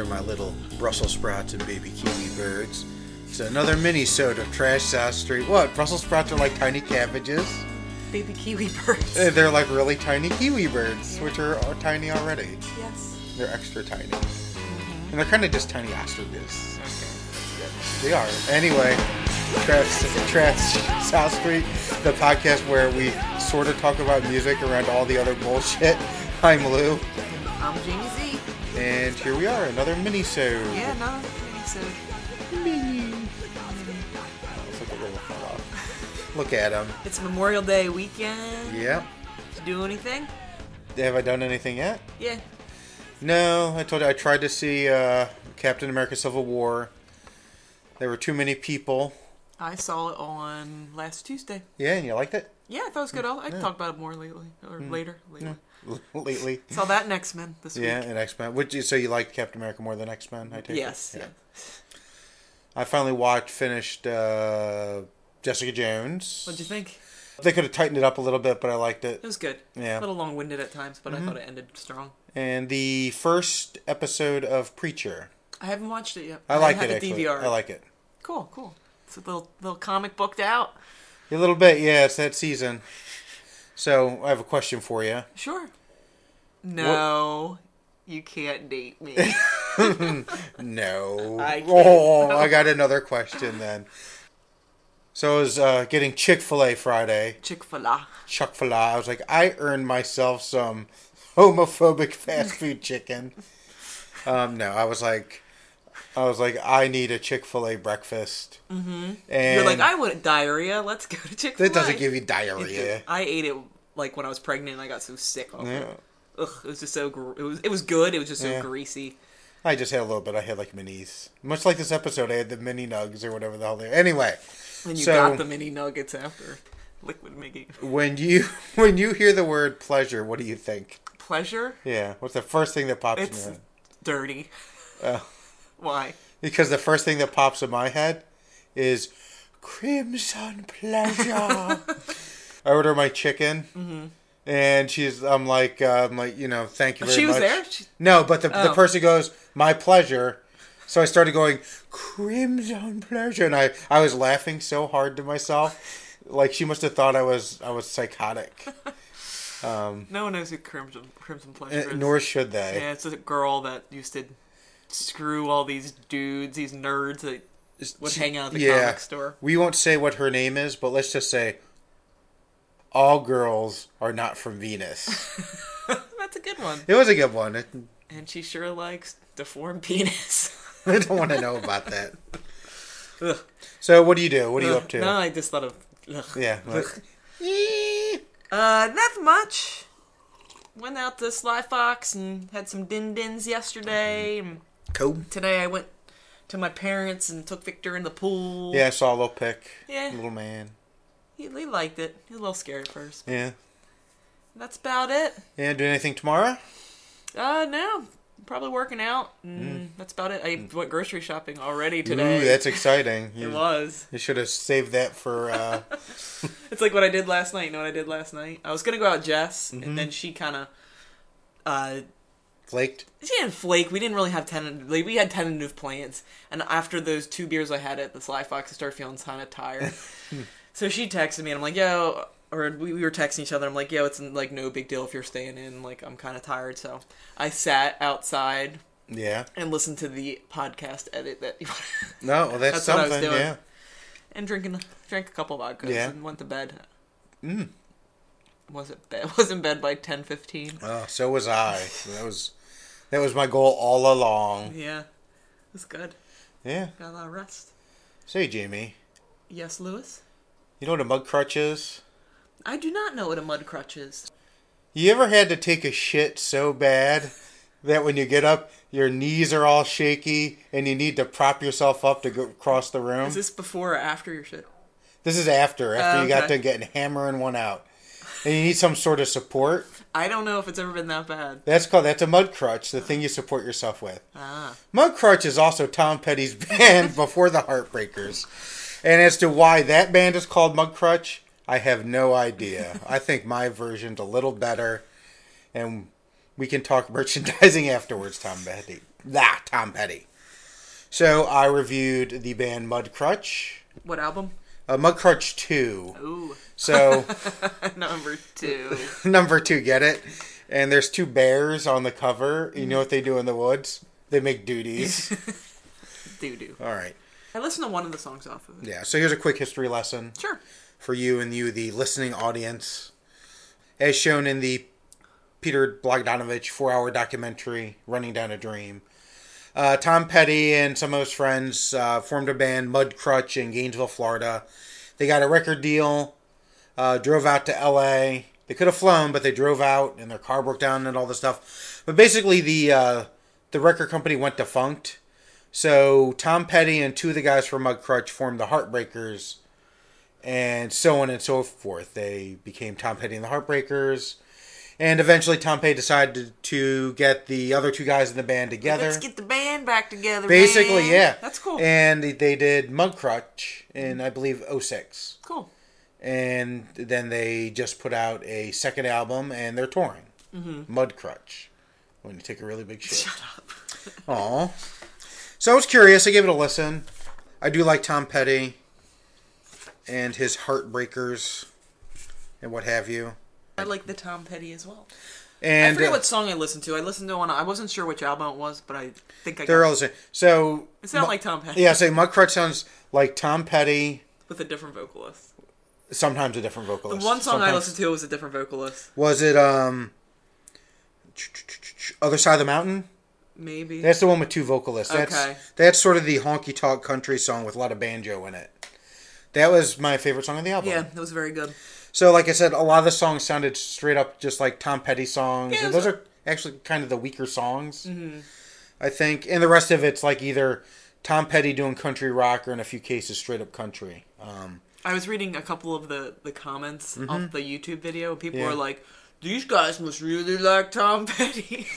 There, my little Brussels sprouts and baby kiwi birds. It's another mini-sode of Trash South Street. What? Brussels sprouts are like tiny cabbages? Baby kiwi birds. Eh, They're like really tiny kiwi birds, which are uh, tiny already. yes. They're extra tiny. And they're kind of just tiny ostriches. Okay. They are. Anyway, Trash, Trash South Street, the podcast where we sort of talk about music around all the other bullshit. I'm Lou, I'm Jaime. And here we are, another mini-sode. Yeah, no. So Looks like a little. Look at him. it's Memorial Day weekend. Yep. Did you do anything? Have I done anything yet? Yeah. No, I told you I tried to see uh, Captain America: Civil War. There were too many people. I saw it on last Tuesday. Yeah, and you liked it Yeah, I thought it was good. I'll, I can talk about it more lately or later. later. lately. Saw that in X Men this Yeah, week. and X Men. Which so you liked Captain America more than X Men? I take Yes. it. Yeah. I finally watched, finished uh, Jessica Jones. What'd you think? They could have tightened it up a little bit, but I liked it. It was good. Yeah. A little long winded at times, but I thought it ended strong. And the first episode of Preacher. I haven't watched it yet. I like have it actually. DVR. I like it. Cool, cool. It's a little little comic booked out. A little bit, yeah. It's that season. So I have a question for you. Sure. No, you can't date me. No. I oh, I got another question then. So I was uh, getting Chick Fil A Friday. Chick Fil A. Chick Fil A. I was like, I earned myself some homophobic fast food chicken. Um, no, I was like, I was like, I need a Chick Fil A breakfast. Mm-hmm. And You're like, I want diarrhea. Let's go to Chick Fil A. that doesn't give you diarrhea. I ate it like when I was pregnant. and I got so sick. Yeah. it. Ugh, it was just so. Gr- it was. It was good. It was just so Yeah. greasy. I just had a little bit. I had like minis, much like this episode. I had the mini nugs or whatever the hell they. Are. Anyway, And you So- got the mini nuggets after liquid making when you when you hear the word pleasure, what do you think? pleasure. Yeah, what's the first thing that pops in It's your head? dirty. Oh. Why? Because the first thing that pops in my head is crimson pleasure. I order my chicken, mm-hmm. And she's. I'm like, uh, I'm like, you know, thank you very She was much. there? She- No, but the the Oh. person goes, my pleasure. So I started going crimson pleasure, and I I was laughing so hard to myself, like she must have thought I was I was psychotic. Um, No one knows who Crimson Crimson Pleasure and- is. nor should they. yeah, it's a girl that used to screw all these dudes, these nerds that would hang out at the Yeah. comic store. We won't say what her name is, but let's just say all girls are not from Venus. That's a good one. it was a good one. It- And she sure likes deformed penis. I don't want to know about that. Ugh. So, what do you do? What are you up to? No, I just thought of. Ugh. Yeah. like- Uh, nothing much. Went out to Sly Fox and had some din dins yesterday. Cool. today I went to my parents and took Victor in the pool. Yeah, I saw a little pic. Yeah. Little man. He, he liked it. He was a little scared at first. Yeah. That's about it. Yeah, do anything tomorrow? Uh, no. Probably working out. And That's about it. I went grocery shopping already today. Ooh, that's exciting. it You, was. you should have saved that for. Uh, It's like what I did last night. You know what I did last night? I was gonna go out with Jess, Mm-hmm. and then she kind of, uh, flaked. she didn't flake. We didn't really have tentative. Like, we had tentative plans, and after those two beers I had at the Sly Fox, I started feeling kind of tired. so she texted me, and I'm like, "Yo," or we, we were texting each other. I'm like, "Yo, it's like no big deal if you're staying in. Like, I'm kind of tired." So I sat outside Yeah. and listened to the podcast edit that, No, well, that's, That's what I was doing. Yeah. and drinking drank a couple of vodkas Yeah. and went to bed. Mm. Was it bed? Was in bed by ten fifteen. Oh, so was I. That was that was my goal all along. Yeah, it was good. Yeah. Got a lot of rest. Say, Jaime, Yes, Lewis. You know what a mud crutch is? I do not know what a mud crutch is. You ever had to take a shit so bad that when you get up, your knees are all shaky and you need to prop yourself up to go across the room? Is this before or after your shit? This is after, after Oh, you got to getting hammering one out. And you need some sort of support. I don't know if it's ever been that bad. That's called that's a mud crutch, the thing you support yourself with. Ah, Mudcrutch is also Tom Petty's band before the Heartbreakers. And as to why that band is called Mudcrutch, I have no idea. I think my version's a little better, and we can talk merchandising afterwards, Tom Petty. that Tom Petty. So I reviewed the band Mudcrutch, What album? uh, Mudcrutch Two. Ooh, So number two. number two, get it? And there's two bears on the cover. You know what they do in the woods? They make duties. Doo doo. All right. I listened to one of the songs off of it. Yeah. So here's a quick history lesson. Sure. for you and you, the listening audience. As shown in the Peter Bogdanovich four hour documentary, Running Down a Dream, uh, Tom Petty and some of his friends uh, formed a band, Mudcrutch, in Gainesville, Florida. They got a record deal, uh, drove out to LA. They could have flown, but they drove out and their car broke down and all this stuff. But basically, the uh, the record company went defunct. So Tom Petty and two of the guys from Mudcrutch formed the Heartbreakers and so on and so forth. They became Tom Petty and the Heartbreakers, and eventually Tom Petty decided to get the other two guys in the band together. Let's get the band back together. Basically, man. yeah, That's cool. And they did Mudcrutch in I believe 06. cool. and then they just put out a second album, and they're touring. Mm-hmm. Mudcrutch. When you take a really big shit. Shut up. Aw. So I was curious. I gave it a listen. I do like Tom Petty and his Heartbreakers and what have you. I like the Tom Petty as well. And I forget uh, what song I listened to. I listened to one. I wasn't sure which album it was, but I think I they're got all the same. So It sounded Mu- like Tom Petty. yeah, say Mudcrutch sounds like Tom Petty. With a different vocalist. Sometimes a different vocalist. The one song I listened to was a different vocalist. was it um Other Side of the Mountain? Maybe. That's the one with two vocalists. That's Okay. that's sort of the honky tonk country song with a lot of banjo in it. That was my favorite song on the album. yeah, it was very good. So, like I said, a lot of the songs sounded straight up just like Tom Petty songs, Yeah, and those are actually kind of the weaker songs, I think. And the rest of it's like either Tom Petty doing country rock, or in a few cases, straight up country. Um, I was reading a couple of the, the comments off the YouTube video, people Mm-hmm. Yeah. were like, "These guys must really like Tom Petty."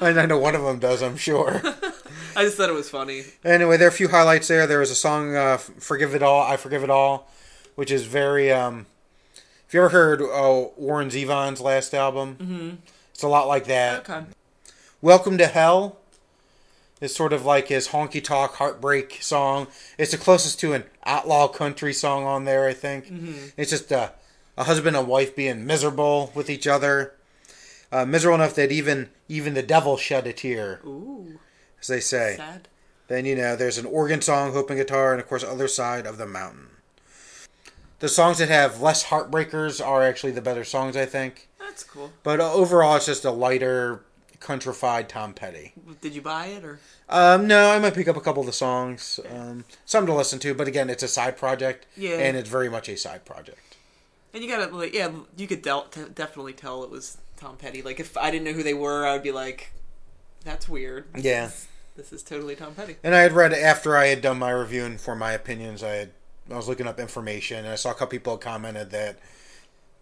I know one of them does, I'm sure. I just thought it was funny. anyway, there are a few highlights there. There was a song, uh, "Forgive It All," I forgive it all, which is very. Um, if you ever heard uh, Warren Zevon's last album, mm-hmm. it's a lot like that. Okay. Welcome to Hell is sort of like his honky tonk heartbreak song. It's the closest to an outlaw country song on there, I think. It's just a, a husband and wife being miserable with each other. Uh, miserable enough that even even the devil shed a tear, Ooh, as they say. sad. Then you know there's an organ song, hope and guitar, and of course other side of the mountain. The songs that have less heartbreakers are actually the better songs, I think. That's cool. But overall, it's just a lighter, countrified Tom Petty. Did you buy it or? Um, no, I might pick up a couple of the songs. Um, something to listen to, but again, it's a side project. Yeah. And it's very much a side project. And you gotta like, yeah, you could del- t- definitely tell it was Tom Petty. Like, if I didn't know who they were, I would be like, "That's weird." Yeah. This is totally Tom Petty. And I had read after I had done my review and for my opinions, I had I was looking up information and I saw a couple people commented that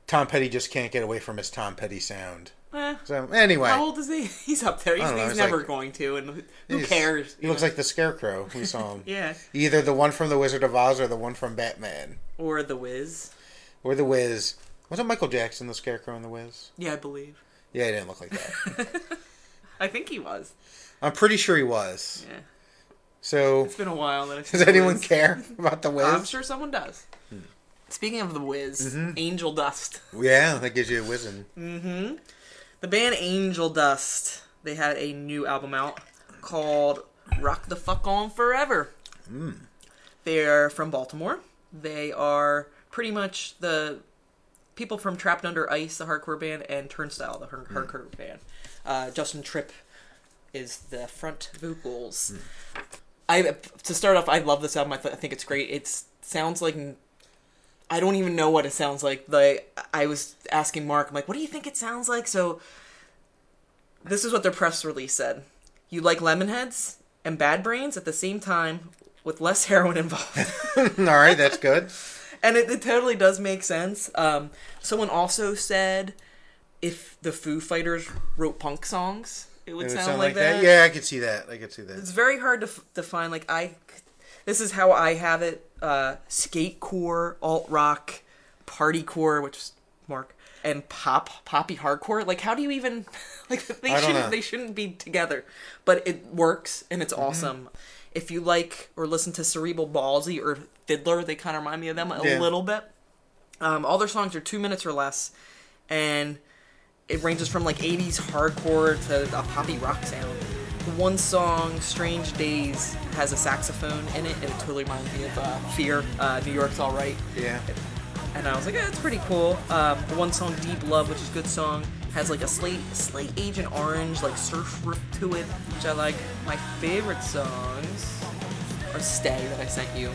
Tom Petty just can't get away from his Tom Petty sound. Eh, So anyway, how old is he? He's up there. He's, he's never like- going to, and who- who cares? He looks know? like the Scarecrow. We saw him. yeah, Either the one from The Wizard of Oz or the one from Batman or the Wiz. or The Wiz. Wasn't Michael Jackson the Scarecrow in The Wiz? Yeah, I believe. Yeah, he didn't look like that. I think he was. I'm pretty sure he was. Yeah, So, it's been a while that I've seen does anyone Wiz. care about The Wiz? I'm sure someone does. Speaking of the Wiz, Mm-hmm. Angel Dust. Yeah, that gives you a whizzing. Mm-hmm. The band Angel Dust. They had a new album out called "Rock the Fuck On Forever." Mm. They're from Baltimore. They are pretty much the people from Trapped Under Ice, the hardcore band, and Turnstile, the hard- hardcore band. Uh, Justice Tripp is the front vocals. I to start off, I love this album. I, th- I think it's great. It sounds like I don't even know what it sounds like. Like I was asking Mark, I'm like, "What do you think it sounds like?" So this is what their press release said: "You like Lemonheads and Bad Brains at the same time with less heroin involved." All right, that's good. and it, it totally does make sense. Um, someone also said if the Foo Fighters wrote punk songs, it would, It would sound, like, that. Yeah, I could see that. I could see that. It's very hard to f- define. Like I, this is how I have it: uh, skate core, alt rock, party core, which is Mark, and pop poppy hardcore. Like, how do you even like they I shouldn't they shouldn't be together, but it works and Mm-hmm. it's awesome. If you like or listen to Cerebral Ballzy or Fiddler, they kind of remind me of them a Yeah. little bit. Um, all their songs are two minutes or less, and it ranges from like 80s hardcore to a poppy rock sound. One song, Strange Days, has a saxophone in it, and it totally reminds me of uh, Fear, uh, New York's Alright. Yeah. And I was like, eh, it's pretty cool. Um, one song, Deep Love, which is a good song, has like a slate, slate Agent Orange, like surf riff to it, which I like. My favorite songs are Stay that I sent you.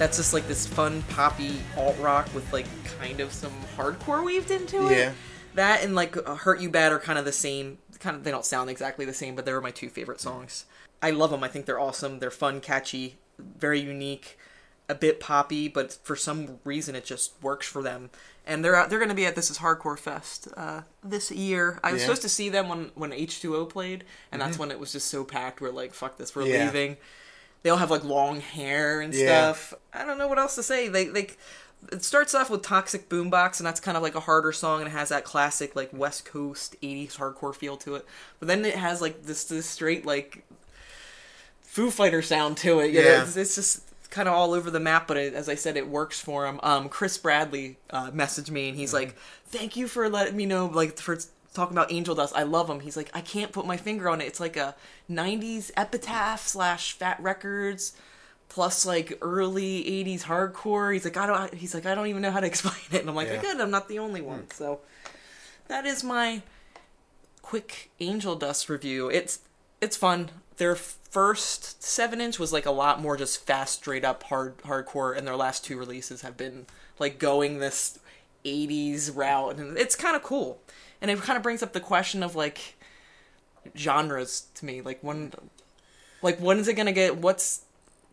That's just like this fun poppy alt rock with like kind of some hardcore weaved into it. Yeah. That and like uh, Hurt You Bad are kind of the same. Kind of they don't sound exactly the same, but they were my two favorite songs. I love them. I think they're awesome. They're fun, catchy, very unique, a bit poppy, but for some reason it just works for them. And they're out, they're going to be at This Is Hardcore Fest uh, this year. I was Yeah. Mm-hmm. supposed to see them when when H two O played, and that's when it was just so packed. We're like, fuck this, we're Yeah. leaving. They all have like long hair and Yeah. stuff. I don't know what else to say. They like it starts off with Toxic Boombox, and that's kind of like a harder song, and it has that classic like West Coast '80s hardcore feel to it. But then it has like this this straight like Foo Fighter sound to it. You know? Yeah. it's, it's just kind of all over the map. But it, as I said, it works for him. Um, Chris Bradley uh, messaged me, and he's like, "Thank you for letting me know, like for." Talking about Angel Dust, I love him. He's like, I can't put my finger on it. It's like a '90s epitaph slash Fat Records plus like early 80s hardcore. He's like i don't he's like i don't even know how to explain it. And i'm like Yeah. good i'm not the only one. Hmm. So that is my quick angel dust review. It's it's fun. Their first seven inch was like a lot more just fast straight up hard hardcore and their last two releases have been like going this 80s route and it's kind of cool and it kind of brings up the question of like genres to me. Like when like when is it gonna get what's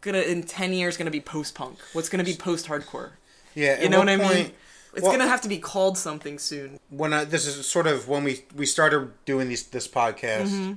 gonna in 10 years gonna be post-punk? What's gonna be post-hardcore? Yeah. you know what i what mean it's well- gonna have to be called something soon. When I, this is sort of when we we started doing these this podcast, Mm-hmm.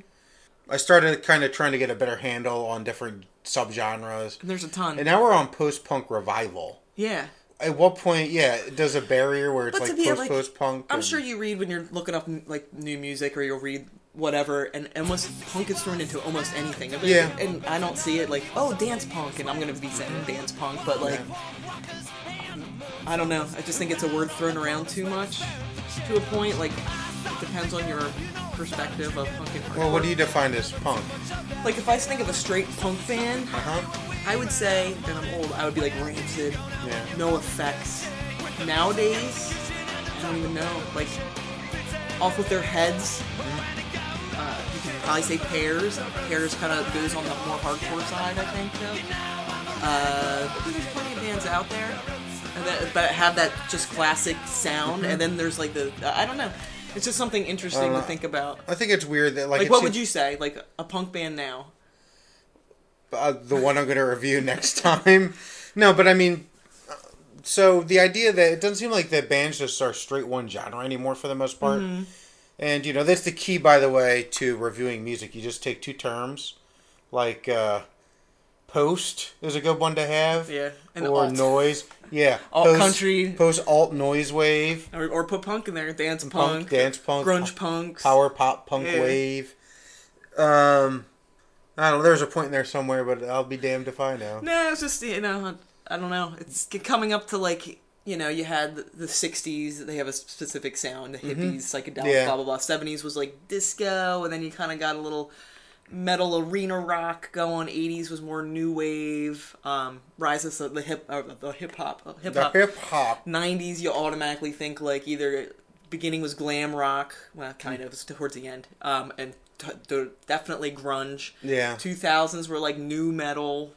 I started kind of trying to get a better handle on different subgenres, and there's a ton. And now we're on post punk revival. yeah At what point, yeah, does a barrier where it's But like post like, post punk? i'm sure you read when you're looking up like new music or you'll read whatever and almost punk gets thrown into almost anything Yeah. and i don't see it like oh dance punk and i'm gonna be saying dance punk but like I don't know. I just think it's a word thrown around too much to a point. Like, it depends on your perspective of punk and hardcore. Well, what do you define as punk? Like, if I think of a straight punk band, Uh huh. I would say, and I'm old, I would be like Rancid, Yeah. NOFX. Nowadays, I don't even know. Like, off with their heads. Uh, you could probably say Pears. Pears kind of goes on the more hardcore side, I think, though. Uh, but there's plenty of bands out there that, that have that just classic sound, and then there's like the I don't know. It's just something interesting to think about. I think it's weird that like, Like, what would you say? Like a punk band now? Uh, the one I'm going to review next time. No, but I mean, so the idea that it doesn't seem like that bands just are straight one genre anymore for the most part. Mm-hmm. And you know that's the key, by the way, to reviewing music. You just take two terms, like uh, post is a good one to have, Yeah, and or alt. noise. Yeah, Alt post, country. post alt noise wave, Or, or put punk in there, dance punk, punk, dance punk, grunge punk, power pop punk Yeah. wave. Um, I don't know. There's a point in there somewhere, but I'll be damned if I know. No, it's just you know, I don't know. It's coming up to like you know, you had the '60s; they have a specific sound. The hippies, psychedelic, Mm-hmm. Yeah. blah blah blah. '70s was like disco, and then you kind of got a little metal arena rock going. '80s was more new wave. Um, rises of the hip, uh, the hip hop, uh, hip The hop. hip hop. 90s you automatically think like either beginning was glam rock well kind of towards the end um and definitely grunge Yeah. 2000s were like new metal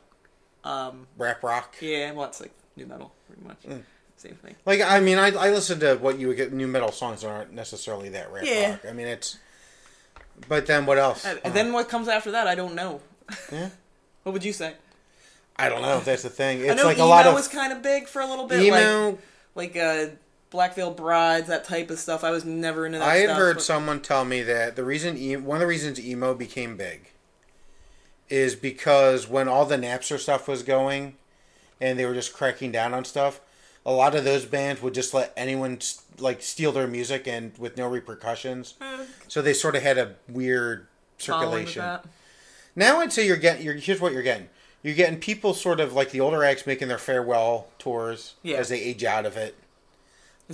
um Rap rock. yeah well it's like new metal pretty much Mm. same thing Like I mean, I I listen to what you would get new metal songs that aren't necessarily that rap Yeah. rock. I mean, it's. But then what else? and, and then what comes after that i don't know Yeah. what would you say I don't know if that's the thing. It's i know like emo a lot of was kind of big for a little bit emo. like like uh black veil brides that type of stuff i was never into that I had stuff, heard but- someone tell me that the reason e- one of the reasons emo became big is because when all the Napster stuff was going, and they were just cracking down on stuff, a lot of those bands would just let anyone like steal their music and with no repercussions. Eh, So they sort of had a weird circulation. Now I'd say you're getting. You're, here's what you're getting. You're getting people sort of like the older acts making their farewell tours Yeah. as they age out of it.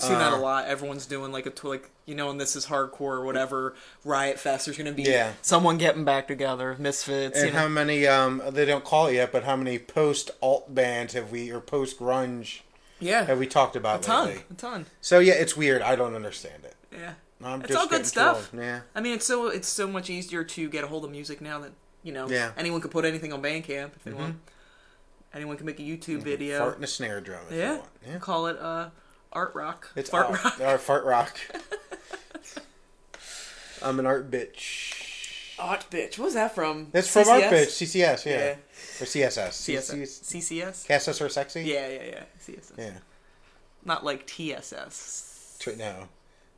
I've seen that a Uh, lot. Everyone's doing like a tour, like you know, and this is hardcore or whatever. Riot Fest. There's gonna be Yeah. someone getting back together. Misfits. And you know. how many? Um, they don't call it yet, but how many post alt bands have we or post grunge yeah, have we talked about a ton, lately? a ton. So yeah, it's weird. I don't understand it. Yeah. I'm It's all good stuff. Yeah. I mean, it's so it's so much easier to get a hold of music now that you know Yeah. anyone can put anything on Bandcamp if they want. Anyone can make a YouTube video. Fart a snare drum. If yeah. You want. yeah. Call it uh, art rock. It's Fart art, rock. or fart rock. I'm an art bitch. Art bitch. What was that from? That's from art bitch. CCS. Yeah. Yeah. Or CSS. CSS. CCS. CSS or sexy. Yeah, yeah, yeah. CSS. Yeah. Not like TSS. Tr- No.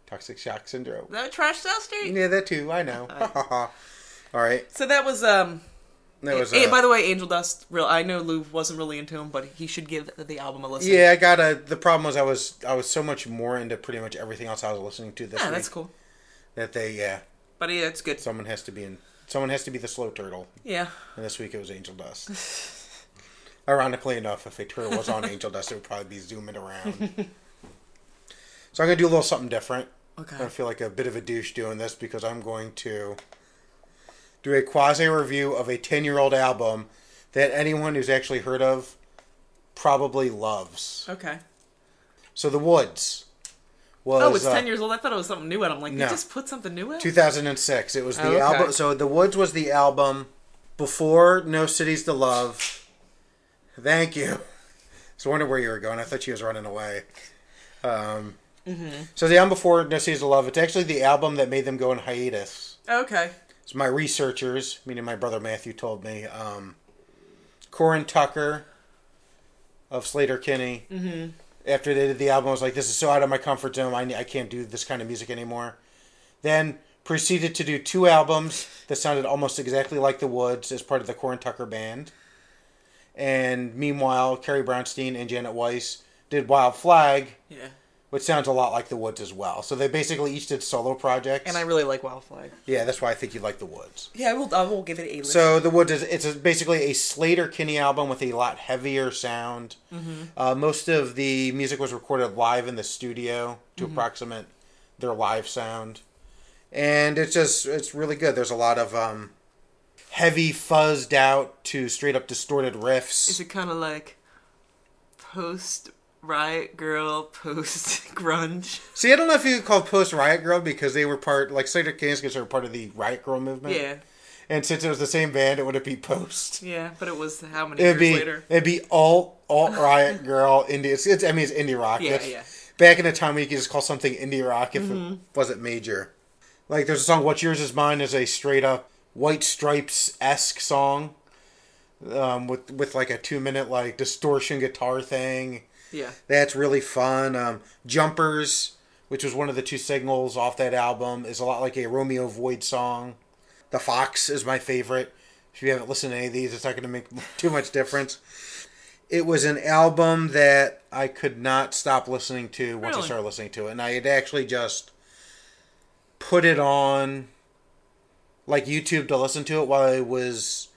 Toxic shock syndrome. That Trash South Street. Yeah, that too. I know. All right. So that was um. Was. by the way, Angel Dust. Real. I know Lou wasn't really into him, but he should give the album a listen. yeah, I got a. The problem was I was I was so much more into pretty much everything else I was listening to this Yeah, week that's cool. that they yeah But yeah, it's good. someone has to be in someone has to be the slow turtle Yeah. and this week it was Angel Dust. Ironically enough, if a turtle was on Angel Dust, it would probably be zooming around. so I'm gonna do a little something different. Okay. I feel like a bit of a douche doing this because I'm going to do a quasi review of a 10 year old album that anyone who's actually heard of probably loves. Okay. So, The Woods was Oh, it's uh, ten years old. I thought it was something new out. I'm like, no. you just put something new out. 2006. It was the Oh, okay. album. So, The Woods was the album before No Cities to Love. Thank you. So, I wonder where you were going. I thought she was running away. Um, Mm-hmm. So, the album before No Cities to Love, it's actually the album that made them go in hiatus. Okay. So my researchers, meaning my brother Matthew, told me um, Corin Tucker of Sleater-Kinney, mm-hmm. after they did the album, I was like, "This is so out of my comfort zone. I, I can't do this kind of music anymore." Then proceeded to do two albums that sounded almost exactly like The Woods as part of the Corin Tucker band. And meanwhile, Carrie Brownstein and Janet Weiss did Wild Flag, Yeah. Which sounds a lot like The Woods as well. So they basically each did solo projects. And I really like Wild Flag. yeah, that's why I think you like The Woods. Yeah, I will. I will give it a listen. So the Woods is it's a, basically a Sleater-Kinney album with a lot heavier sound. Uh, most of the music was recorded live in the studio to approximate their live sound, and it's just it's really good. There's a lot of um, heavy fuzzed out to straight up distorted riffs. Is it kind of like post Riot Girl, post grunge? See, I don't know if you could call Post Riot Girl because they were part like Sleater-Kinney's considered part of the Riot Girl movement. Yeah, and since it was the same band, it would have be Post. yeah. But it was how many It'd years be later? it'd be alt alt riot girl indie. It's, it's I mean it's indie rock. Yeah, yeah. Back in the time we could just call something indie rock if Mm-hmm. it wasn't major. Like there's a song "What's Yours Is Mine" is a straight up White Stripes esque song, um, with with like a two minute like distortion guitar thing. Yeah. That's really fun. Um, Jumpers, which was one of the two singles off that album, is a lot like a Romeo Void song. The Fox is my favorite. If you haven't listened to any of these, it's not going to make too much difference. It was an album that I could not stop listening to once I started listening to it. And I had actually just put it on like YouTube to listen to it while I was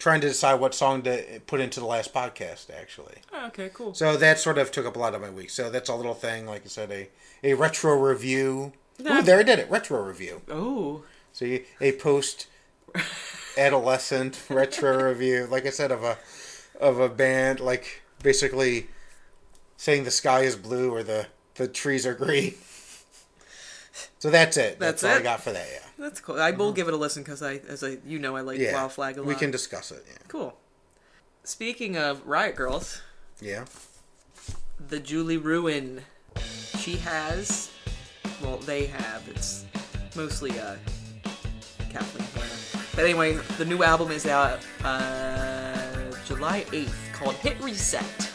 trying to decide what song to put into the last podcast, actually. Oh, okay, cool. So that sort of took up a lot of my week. So that's a little thing, like I said, a, a retro review. Ooh, there I did it. Retro review. Oh, So you, a post adolescent retro review, like I said, of a of a band, like basically saying the sky is blue or the the trees are green. So that's it. That's, That's all I got for that. Yeah. That's cool. I will give it a listen because I, as I, you know, I like Mm-hmm. Yeah. Wild Flag a lot. We can discuss it. Yeah. Cool. Speaking of Riot Girls, Yeah. the Julie Ruin, she has, well, they have. It's mostly uh, Kathleen. But anyway, the new album is out uh, July 8th called Hit Reset.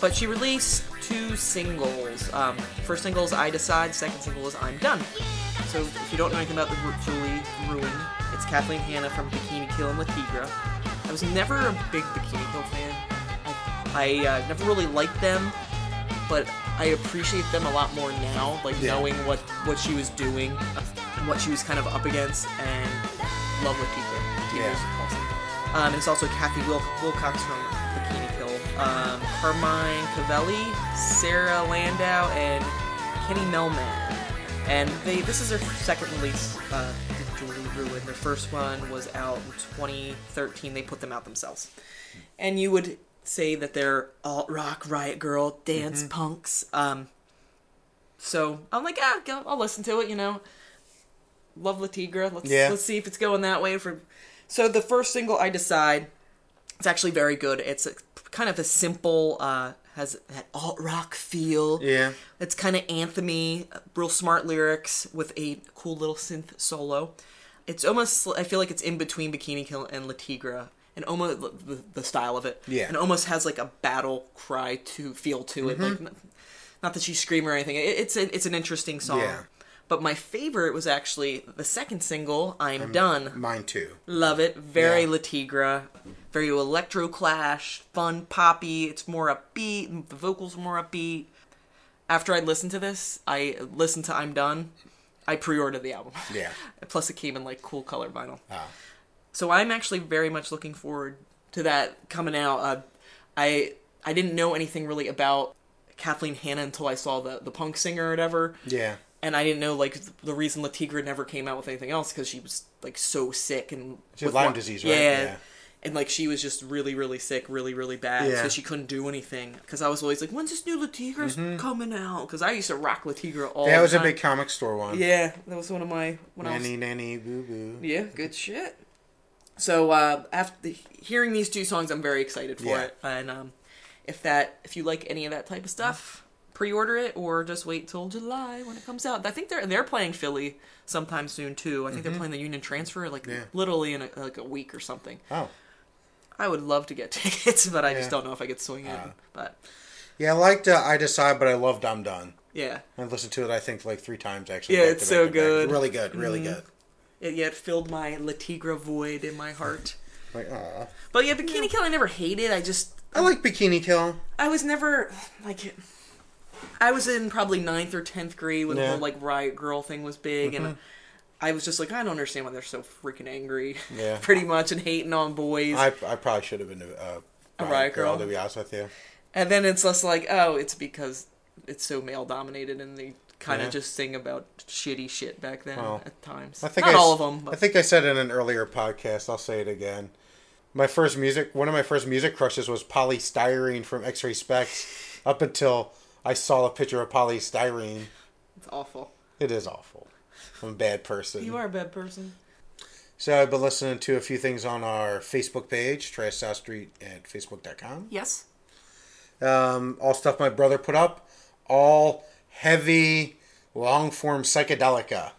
But she released two singles. Um, first single is I Decide, second single is I'm Done. So if you don't know anything about the Julie Ruin, it's Kathleen Hanna from Bikini Kill and Le Tigre. I was never a big Bikini Kill fan. I, I uh, never really liked them. but I appreciate them a lot more now, like Yeah. knowing what what she was doing, what she was kind of up against, and love Latifah. Latifah Yeah. awesome. Um, it's also Kathi Wil- Wilcox from Bikini Kill, um, Carmine Covelli, Sara Landeau, and Kenny Mellman. And they this is their second release. Uh, Julie Ruin. Their first one was out in 2013. They put them out themselves. And you would say that they're alt rock, riot girl, dance Mm-hmm. punks. Um, so I'm like, ah, go- I'll listen to it. You know, love Le Tigre. Let's Yeah. let's see if it's going that way. For so the first single, I decide, it's actually very good. It's a, kind of a simple, uh, has that alt rock feel. Yeah. It's kind of anthemy, real smart lyrics with a cool little synth solo. It's almost I feel like it's in between Bikini Kill and Le Tigre, and almost the, the style of it. Yeah. Mm-hmm. and almost has like a battle cry to feel to it. Like, not that she's screaming or anything. It, it's a, it's an interesting song. Yeah. But my favorite was actually the second single, "I'm Done." Mine too. Love it. Very Yeah. Le Tigre. Very electro clash, fun, poppy. It's more upbeat. The vocals are more upbeat. After I listened to this, I listened to I'm Done. I pre-ordered the album. Yeah. Plus, it came in like cool color vinyl. Ah. So I'm actually very much looking forward to that coming out. Uh, I I didn't know anything really about Kathleen Hanna until I saw the the punk singer or whatever Yeah. And I didn't know like the reason Le Tigre never came out with anything else because she was like so sick and She had Lyme one- disease, right? Yeah. Yeah. And like she was just really, really sick, really, really bad, Yeah. so she couldn't do anything. Because I was always like, "When's this new Le Tigre's coming out?" Because I used to rock Le Tigre all. Mm-hmm. That was a big comic store one. Yeah, that was one of my when I was Nanny, nanny, boo boo. yeah, good shit. So uh, after hearing these two songs, I'm very excited for Yeah. it. And um, if that, if you like any of that type of stuff, pre-order it or just wait till July when it comes out. I think they're they're playing Philly sometime soon too. I think they're playing the Union Transfer like Mm-hmm. Yeah. literally in a, like a week or something. Oh. I would love to get tickets, but I just don't know if I could swing it. Uh. but Yeah, I liked uh, I Decide, but I loved I'm Done. yeah, I listened to it, I think, like three times actually. Yeah, it's so back to back. good. Really good, really Mhm. good. it, yeah, it filled my Le Tigre void in my heart. Like, aw. But yeah, Bikini Kill I never hated. I just I like Bikini Kill. I was never like I was in probably ninth or tenth grade when the whole like riot girl thing was big, and I was just like, I don't understand why they're so freaking angry, Yeah. pretty much, and hating on boys. I, I probably should have been a, uh, A riot girl? to be honest with you. and then it's just like, oh, it's because it's so male dominated, and they kind of Yeah. just sing about shitty shit back then Well, at times. I think Not I, all of them, but I think I said in an earlier podcast. I'll say it again. My first music, one of my first music crushes was Poly Styrene from X-Ray Spex. Up until I saw a picture of Poly Styrene, it's awful. it is awful. I'm a bad person. You are a bad person. So I've been listening to a few things on our Facebook page, Trash South Street at facebook.com. Yes. Um, all stuff my brother put up, all heavy, long form psychedelica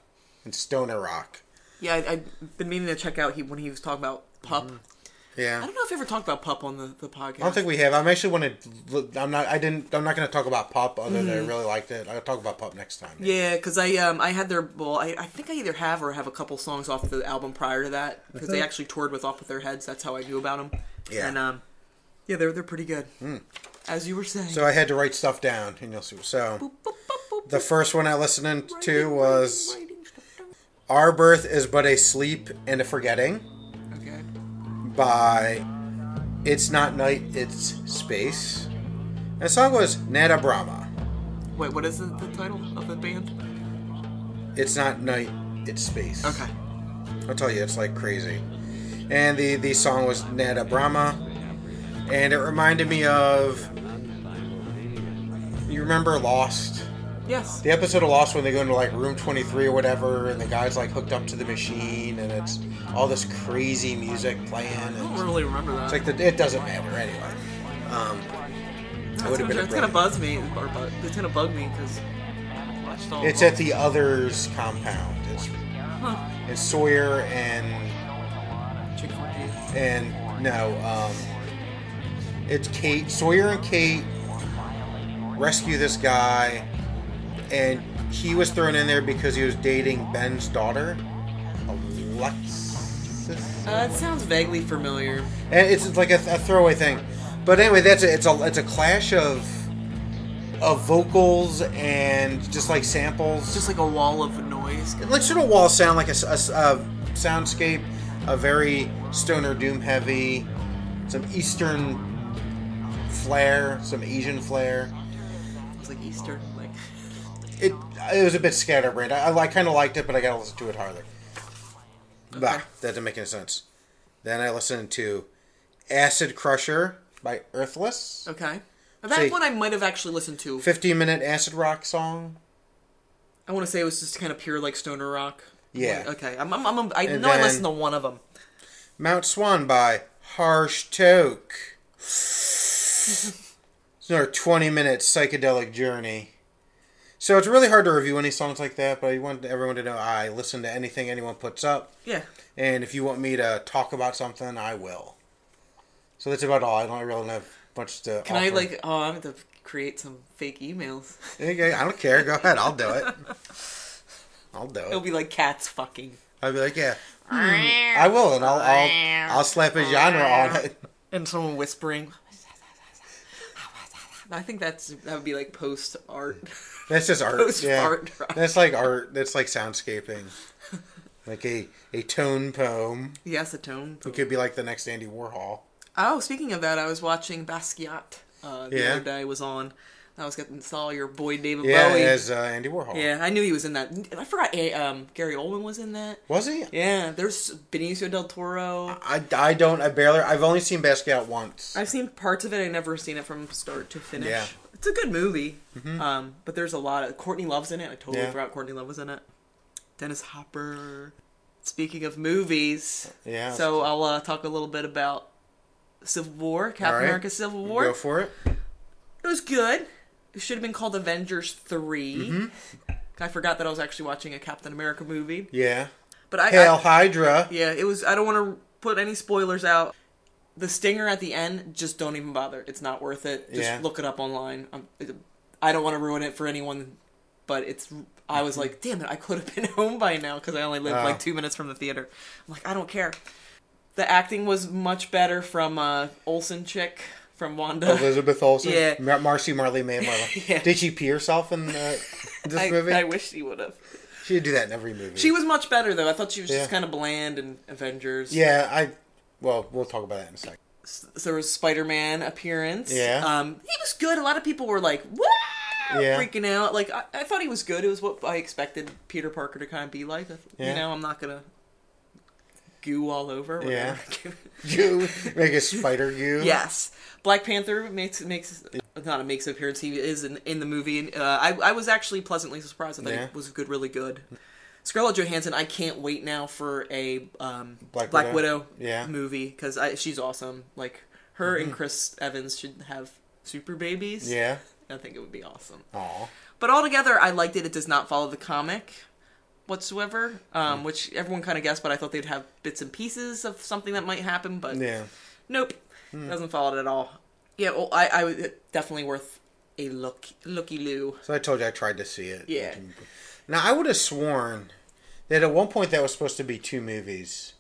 and stoner rock. Yeah, I, I've been meaning to check out he when he was talking about pup. Yeah. I don't know if I ever talked about pup on the, the podcast. I don't think we have. I'm actually want to. I'm not. I didn't. I'm not going to talk about Pup. Other than I really liked it. I'll talk about Pup next time. Mm-hmm. Yeah, because I um I had their well I, I think I either have or have a couple songs off the album prior to that because they actually toured with Off with Their Heads. That's how I knew about them. Mm-hmm. Yeah. Hmm. And um, yeah, they're they're pretty good. As you were saying. So I had to write stuff down, and you'll see. So Boop, boop, boop, the first one I listened to writing, was writing, "Our Birth Is But a Sleep and a Forgetting". By It's Not Night, It's Space. And the song was Nada Brahma. Wait, what is the, the title of the band? It's not night, it's space. Okay. I'll tell you, it's like crazy. And the the song was Nada Brahma, and it reminded me of. You remember Lost? Yes. The episode of Lost when they go into like room 23 or whatever, and the guy's like hooked up to the machine, and it's all this crazy music playing. I don't it's really remember that. like the, it doesn't matter anyway. Um, That's it would have been. it's gonna buzz me, or bu- it's gonna bug me because watched all. It's at the others compound. It's, Huh. it's Sawyer and and no, um, it's Kate Sawyer and Kate rescue this guy, and he was thrown in there because he was dating Ben's daughter, Alexis. Uh, it sounds vaguely familiar. And it's like a, a throwaway thing, but anyway, that's a, it's a it's a clash of of vocals and just like samples. Just like a wall of noise. like sort of wall sound like a, s- a s- a soundscape, a very stoner doom heavy, some Eastern flair, some Asian flair. It's like Eastern, like It it was a bit scatterbrained. I, I kind of liked it, but I gotta listen to it harder. Bah, that didn't make any sense. Then I listened to Acid Crusher by Earthless. okay. That See- one I might have actually listened to. 15 minute acid rock song. I want to say it was just kind of pure like stoner rock. Yeah. Okay. I'm. I'm. I'm I And know I listened to one of them. Mount Swan by Harsh Toke. it's another 20 minute psychedelic journey. So it's really hard to review any songs like that, but I want everyone to know I listen to anything anyone puts up. Yeah. And if you want me to talk about something, I will. So that's about all. I don't really have much to Can I like? Oh, I'm going to create some fake emails. Okay, I don't care. Go ahead. I'll do it. I'll do it. It'll be like cats fucking. I'll be like, yeah. Hmm. I will, and I'll, I'll, I'll slap a genre on it. and someone whispering. I think that's that would be like post art. That's just art. Yeah. art. That's like art. That's like soundscaping. Like a, a tone poem. yes, a tone. Poem. It could be like the next Andy Warhol. Oh, speaking of that, I was watching Basquiat. Uh, the Yeah. other day was on. I was getting saw your boy David Yeah, Bowie. as uh, Andy Warhol. Yeah, I knew he was in that. I forgot. Um, Gary Oldman was in that. Was he? Yeah, there's Benicio del Toro. I, I don't. I barely. I've only seen Basquiat once. I've seen parts of it. I never seen it from start to finish. Yeah. It's a good movie. Um, but there's a lot of Courtney Love's in it. I totally Yeah. forgot Courtney Love was in it. Dennis Hopper. Speaking of movies, Yeah. so I'll uh, talk a little bit about Civil War, Captain right. America: Civil War. Go for it. It was good. It should have been called Avengers 3 Mm-hmm. I forgot that I was actually watching a Captain America movie. Yeah. But I, Hail I Hydra. yeah, it was. I don't want to put any spoilers out. The stinger at the end, just don't even bother. It's not worth it. Just Yeah. look it up online. Um, it, I don't want to ruin it for anyone, but it's. I was like, damn it, I could have been home by now because I only lived Oh. like two minutes from the theater. I'm like, I don't care. The acting was much better from uh, Olsen chick from Wanda. Elizabeth Olsen. Yeah. Mar- Marcy Marley May Marley. Yeah. Did she pee herself in uh, this I, movie? I wish she would have. She'd do that in every movie. She was much better though. I thought she was Yeah. just kind of bland in Avengers. Yeah, I. Well, we'll talk about that in a second. S- There was Spider-Man appearance. Yeah. Um, he was good. A lot of people were like, "Wow!" Yeah. freaking out. Like I, I thought he was good. It was what I expected Peter Parker to kind of be like. You know, I'm not gonna goo all over. Yeah. whatever. You make a spider you. yes. Black Panther makes makes not a makes appearance. He is in, in the movie. Uh, I I was actually pleasantly surprised. I thought Yeah. he was good, really good. Scarlett Johansson, I can't wait now for a um, Black Black, Widow. Widow, Yeah. Mm-hmm. movie because she's awesome. Like her and Chris Evans should have super babies. Yeah. I think it would be awesome. Aw. But altogether, I liked it. It does not follow the comic whatsoever, um, which everyone kind of guessed. But I thought they'd have bits and pieces of something that might happen. But Yeah. nope, Hmm. doesn't follow it at all. Yeah, well, I, I would definitely worth a look, looky loo. So I told you I tried to see it. Yeah. Now I would have sworn that at one point that was supposed to be two movies.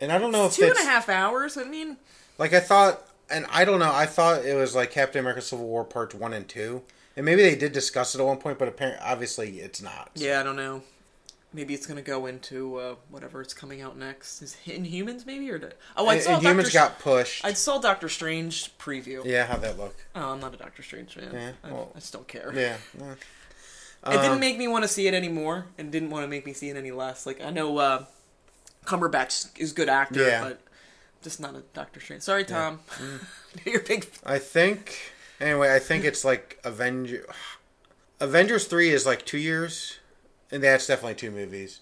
And I don't know if Two and a half hours. I mean, like I thought, and I don't know. I thought it was like Captain America: Civil War parts one and two, and maybe they did discuss it at one point, but apparently, obviously, it's not. yeah, I don't know. Maybe it's gonna go into uh, whatever it's coming out next. Is Inhumans maybe or? Did... Oh, I And, saw and humans Doctor. got pushed. I saw Doctor Strange preview. Yeah, how'd that look? Oh, I'm not a Doctor Strange fan. Yeah, I, well- I just don't care. Yeah. yeah. It didn't Um, make me want to see it anymore, and didn't want to make me see it any less. Like I know uh, Cumberbatch is a good actor, Yeah. but just not a Doctor Strange. Sorry, Tom. Mm. You're big. I think. Anyway, I think it's like Avenger. Avengers three is like two years, and that's definitely two movies.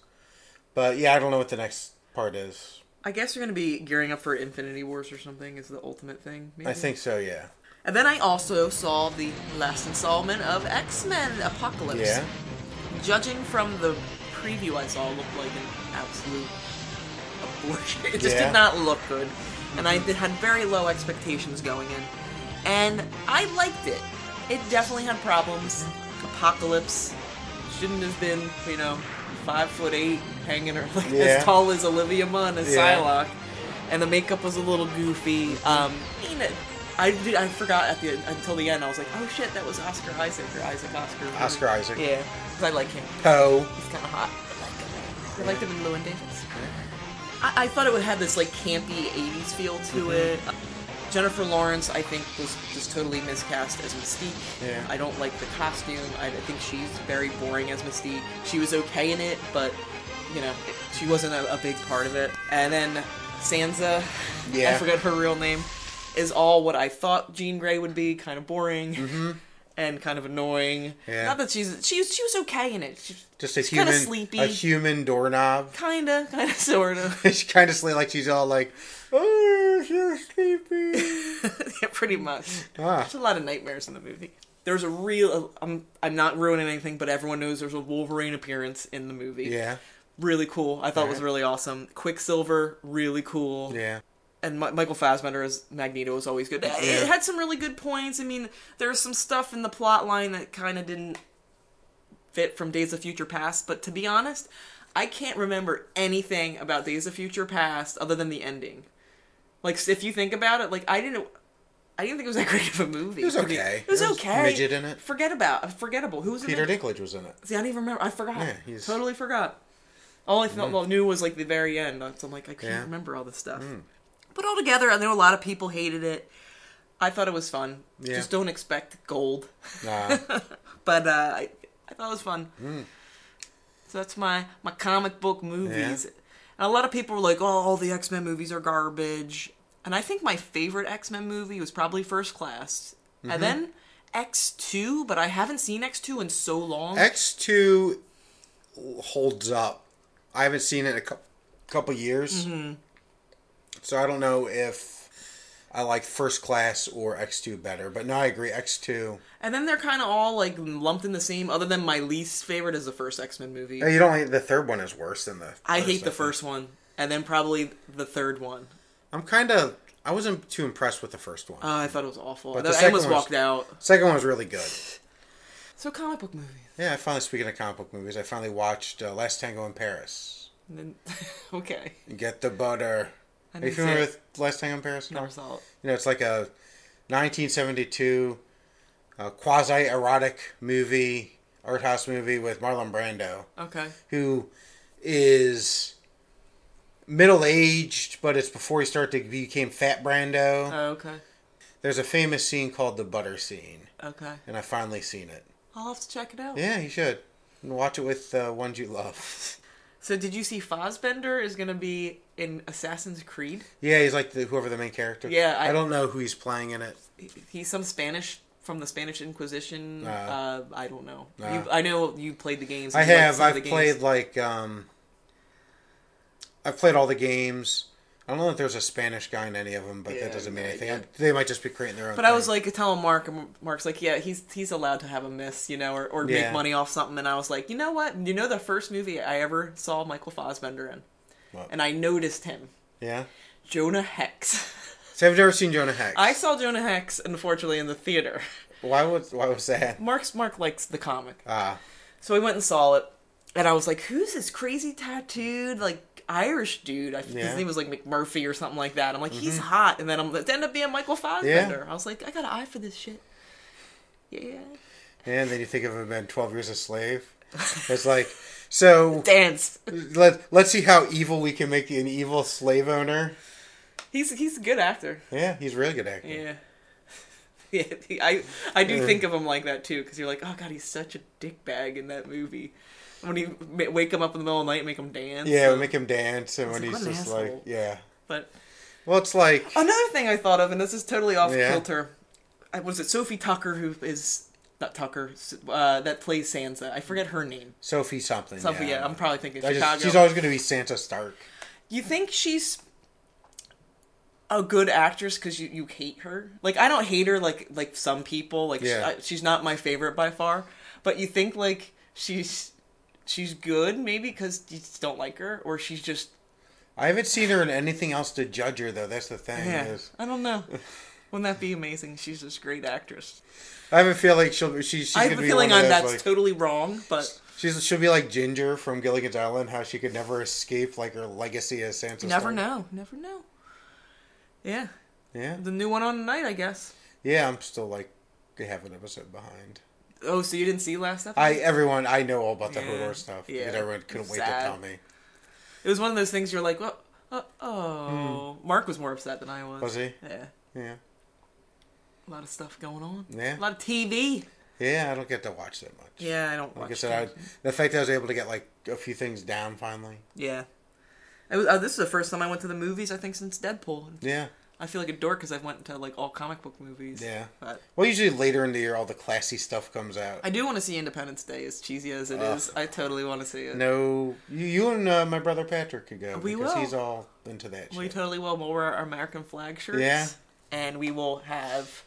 But yeah, I don't know what the next part is. I guess you're gonna be gearing up for Infinity Wars or something. Is the ultimate thing? Maybe? I think so. Yeah. And then I also saw the last installment of X Men Apocalypse. Yeah. Judging from the preview I saw, it looked like an absolute abortion. It just Yeah. did not look good, and I had very low expectations going in, and I liked it. It definitely had problems. Apocalypse shouldn't have been, you know, five foot eight, hanging her like Yeah. as tall as Olivia Munn as Yeah. Psylocke, and the makeup was a little goofy. Um, I mean, I did. I forgot at the until the end. I was like, oh shit, that was Oscar Isaac or Isaac Oscar. Oscar Isaac. Yeah, because I like him. Poe. He's kind of hot. I like him. I liked him in Llewyn Davis. I, I thought it would have this like campy '80s feel to Mm-hmm. it. Jennifer Lawrence, I think, was just totally miscast as Mystique. Yeah. I don't like the costume. I think she's very boring as Mystique. She was okay in it, but you know, she wasn't a, a big part of it. And then Sansa, Yeah. I forget her real name, is all what I thought Jean Grey would be, kind of boring. And kind of annoying. Mm-hmm. Yeah. Not that she's she was she was okay in it. She, Just a she's human, sleepy. a human doorknob. kinda, kinda, sorta. she kind of sleep like she's all like, oh, you're sleepy. yeah, pretty much. ah, There's a lot of nightmares in the movie. There's a real. I'm I'm not ruining anything, but everyone knows there's a Wolverine appearance in the movie. yeah, Really cool. I thought it was really awesome. Quicksilver, really cool. yeah. And Mi- Michael Fassbender as Magneto was always good. It- Yeah. It had some really good points. I mean, there's some stuff in the plot line that kind of didn't fit from Days of Future Past, but to be honest, I can't remember anything about Days of Future Past other than the ending. Like, if you think about it, like I didn't, I didn't think it was that great of a movie. It was okay. It was There was okay. midget in it. Forget about, uh, forgettable. Who was in Peter it? Dinklage was in it. See, I don't even remember. I forgot. Yeah, he's- Totally forgot. All I thought, hmm. well, knew was like the very end. So I'm like, I can't Yeah. remember all this stuff. Hmm. But altogether, I know a lot of people hated it. I thought it was fun. Yeah. Just don't expect gold. Nah. But uh, I, I thought it was fun. So that's my my comic book movies. Yeah. And a lot of people were like, "Oh, all the X Men movies are garbage." And I think my favorite X Men movie was probably First Class, Mm-hmm. and then X Two. But I haven't seen X Two in so long. X two holds up. I haven't seen it in a cou- couple years, Mm-hmm. So I don't know if I like First Class or X two better. But no, I agree. X two. And then they're kind of all like lumped in the same. Other than my least favorite is the first X Men movie. You don't. like- The third one is worse than the. I hate the first one, and then probably the third one. I'm kind of. I wasn't too impressed with the first one. Uh, I thought it was awful. But the I second almost one was- walked out. Second one was really good. So comic book movies. Yeah, I finally speaking of comic book movies, I finally watched uh, Last Tango in Paris. And then, okay. Get the butter. Are you familiar with Last Tango in Paris? Never saw it. You know, it's like a 1972 uh, quasi erotic movie, art house movie with Marlon Brando, Okay. who is middle aged, but it's before he started to became Fat Brando. Oh, okay. There's a famous scene called the butter scene, Okay. and I finally seen it. I'll have to check it out. Yeah, you should. And watch it with uh, ones you love. So did you see Fassbender is gonna be in Assassin's Creed? Yeah, he's like the, whoever the main character. Yeah, I, I- don't know who he's playing in it. He's some Spanish from the Spanish Inquisition. Uh, uh, I don't know. uh. you, I know you played the games. I have. I've played games. like um. I've played all the games. I don't know if there's a Spanish guy in any of them, but Yeah, that doesn't mean anything. idea. They might just be creating their own. But I was thing. like telling Mark, and Mark's like, yeah, he's he's allowed to have a miss, you know, or, or Yeah. make money off something. And I was like, you know what? You know, the first movie I ever saw Michael Fassbender in, What? and I noticed him, yeah. Jonah Hex. So I've never seen Jonah Hex. I saw Jonah Hex, unfortunately, in the theater. Why was Why was that? Mark's Mark likes the comic, Ah, so we went and saw it, and I was like, who's this crazy tattooed like Irish dude? I, Yeah. Mm-hmm. His name was like McMurphy or something like that. I'm like, he's hot, and then I'm it ended up being Michael Fassbender. I was like, I got an eye for this shit. Yeah. and then you think of him in Twelve Years a Slave. It's like so. Dance. Let Let's see how evil we can make an evil slave owner. He's he's a good actor. Yeah, he's a really good actor. Yeah. Yeah, I I do uh. think of him like that too, because you're like, oh god, he's such a dickbag in that movie. When you wake him up in the middle of the night, and make him dance. Yeah, so- we make him dance, and when like, he's an just asshole. like, yeah. But Well, it's like another thing I thought of, and this is totally off Yeah. kilter, I- was it Sophie Tucker who is not Tucker uh, that plays Sansa? I forget her name. Sophie something. Sophie, yeah, yeah, I'm probably thinking I just- she's always going to be Sansa Stark. You think she's a good actress because you, you hate her? Like I don't hate her like like some people. Like Yeah. I, she's not my favorite by far. But you think like she's she's good maybe because you just don't like her, or she's just I haven't seen her in anything else to judge her though. That's the thing. yeah. is- I don't know. Wouldn't that be amazing? She's just a great actress. I have a feel like she'll she, she's I have a feeling I'm that's like, totally wrong, but she's she'll be like Ginger from Gilligan's Island, how she could never escape like her legacy as Sansa. never Stark. know. Never know. Yeah. Yeah. The new one on tonight, I guess. Yeah, I'm still like half an episode behind. Oh, so you didn't see last episode? I everyone I know all about the Yeah. Hodor stuff Yeah. because everyone couldn't wait to tell me. It was one of those things you're like, well, uh, oh. Mark was more upset than I was. Was he? Yeah. Yeah. A lot of stuff going on. Yeah. A lot of TV. Yeah, I don't get to watch that much. Yeah, I don't Like watch I said, I, the fact that I was able to get like a few things down finally. Yeah. Was, uh, this is the first time I went to the movies, I think, since Deadpool. Yeah. I feel like a dork because I've went to like all comic book movies. Yeah. But Well, usually later in the year, all the classy stuff comes out. I do want to see Independence Day, as cheesy as it is. Ugh. I totally want to see it. no, you, you and uh, my brother Patrick could go We because will. he's all into that We shit. totally will. We'll wear our American flag shirts. Yeah. And we will have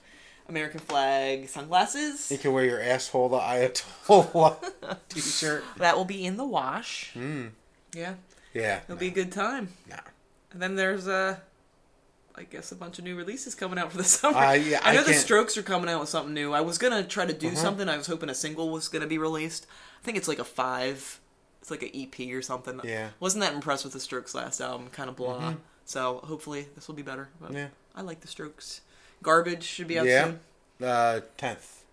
American flag sunglasses. You can wear your asshole the Ayatollah t-shirt. That will be in the wash. Mm. Yeah. Yeah. It'll be a good time. No. And then there's uh I guess a bunch of new releases coming out for the summer. Uh, yeah, I know I the Strokes are coming out with something new. I was gonna try to do Uh-huh. something. I was hoping a single was gonna be released. I think it's like a five. It's like an EP or something. Yeah. Wasn't that impressed with the Strokes last album? Kind of blah. So hopefully this will be better. But Mm-hmm. Yeah. I like the Strokes. Garbage should be out Yeah. soon Uh, tenth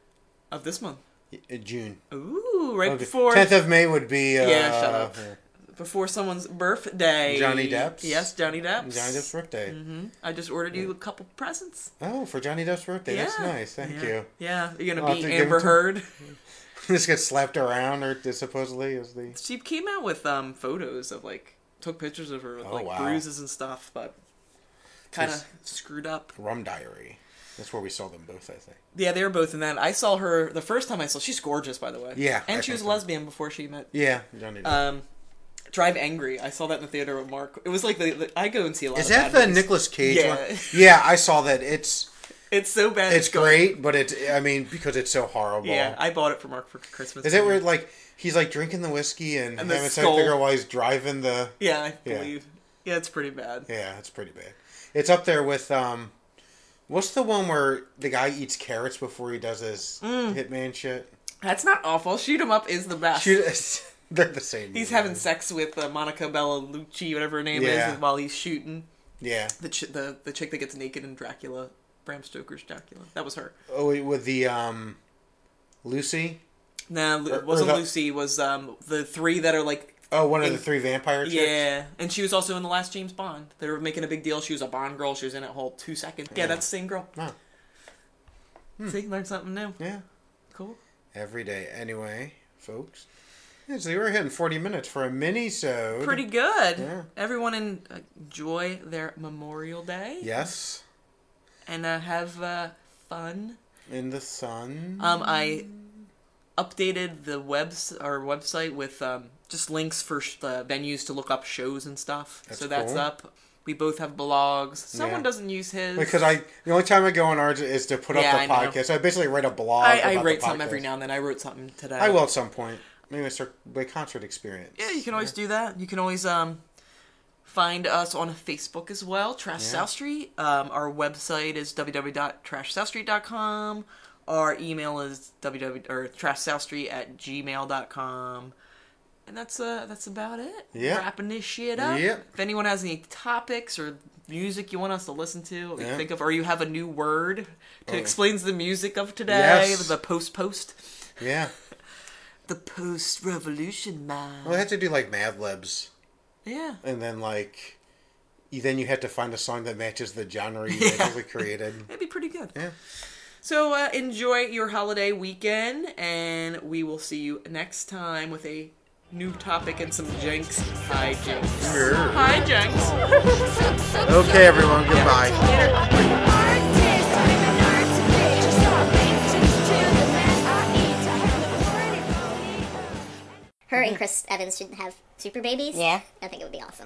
of this month. uh, June. Ooh, right Okay. before Tenth of May would be. Uh, Yeah, shut up. yeah. before someone's birthday. Johnny Depp's? Yes, Johnny Depp's. Johnny Depp's birthday. hmm I just ordered you a couple presents. Oh, for Johnny Depp's birthday. That's nice. Thank yeah. you. Yeah, you're have to give Amber Heard. this gets slapped around, or supposedly is the. She came out with um photos of like took pictures of her with Oh, like wow. bruises and stuff, but kind of screwed up. Rum Diary. That's where we saw them both, I think. Yeah, they were both in that. I saw her the first time I saw. She's gorgeous, by the way. Yeah, I and she was a so. lesbian before she met. Yeah, Johnny. Um, Drive Angry. I saw that in the theater with Mark. It was like the, the I go and see a lot. is of that the Nicolas Cage Yeah. one? Yeah, I saw that. It's It's so bad. it's great, but it's I mean because it's so horrible. Yeah, I bought it for Mark for Christmas. Is it where like he's like drinking the whiskey and, And the having sex with the girl while he's driving the? Yeah, I Yeah. believe. Yeah, it's pretty bad. Yeah, it's pretty bad. It's up there with um, what's the one where the guy eats carrots before he does his Mm. hitman shit? That's not awful. Shoot 'em up is the best. Shoot, they're the same. He's having sex with uh, Monica Bellucci, whatever her name Yeah. is, while he's shooting Yeah. the ch- the the chick that gets naked in Dracula, Bram Stoker's Dracula. That was her. Oh, with the um, Lucy. Nah, it wasn't or the- Lucy. Was um the three that are like Oh, one of the three vampire chicks. yeah, and she was also in the last James Bond. They were making a big deal. She was a Bond girl. She was in it whole two seconds. Yeah, Yeah. that's the same girl. Oh. See, learn something new. Yeah. Cool. Every day. Anyway, folks. Yeah, so we're hitting 40 minutes for a mini-sode. Pretty good. Yeah. Everyone enjoy their Memorial Day Yes. and uh, have uh, fun. In the sun. Um, I updated the webs our website with um, just links for sh- the venues to look up shows and stuff. That's so that's cool. up. We both have blogs. Someone Yeah. doesn't use his. because I, the only time I go on ours is to put Yeah, up I the know. podcast. So I basically write a blog. I, I write something every now and then. I wrote something today. I will at some point. Maybe I start by concert experience. Yeah, you can always do that. You can always um find us on Facebook as well, Trash Yeah. South Street. Um, our website is www.trashsouthstreet.com. Our email is www or trashsouthstreet at gmail.com. And that's uh that's about it. Yeah. Wrapping this shit up. Yep. If anyone has any topics or music you want us to listen to, or Yeah. think of, or you have a new word to Oh. explains the music of today, Yes. the post post, Yeah. the post revolution man. Well, I had to do like Mad Libs, yeah. and then like, you, then you had to find a song that matches the genre you Yeah. created. It'd be pretty good. Yeah. So uh, enjoy your holiday weekend, and we will see you next time with a new topic and some jinx. Hi, jinx. Sure. Hi, jinx. Okay, everyone. Goodbye. Later. Her and Chris Evans should have super babies. Yeah. I think it would be awesome.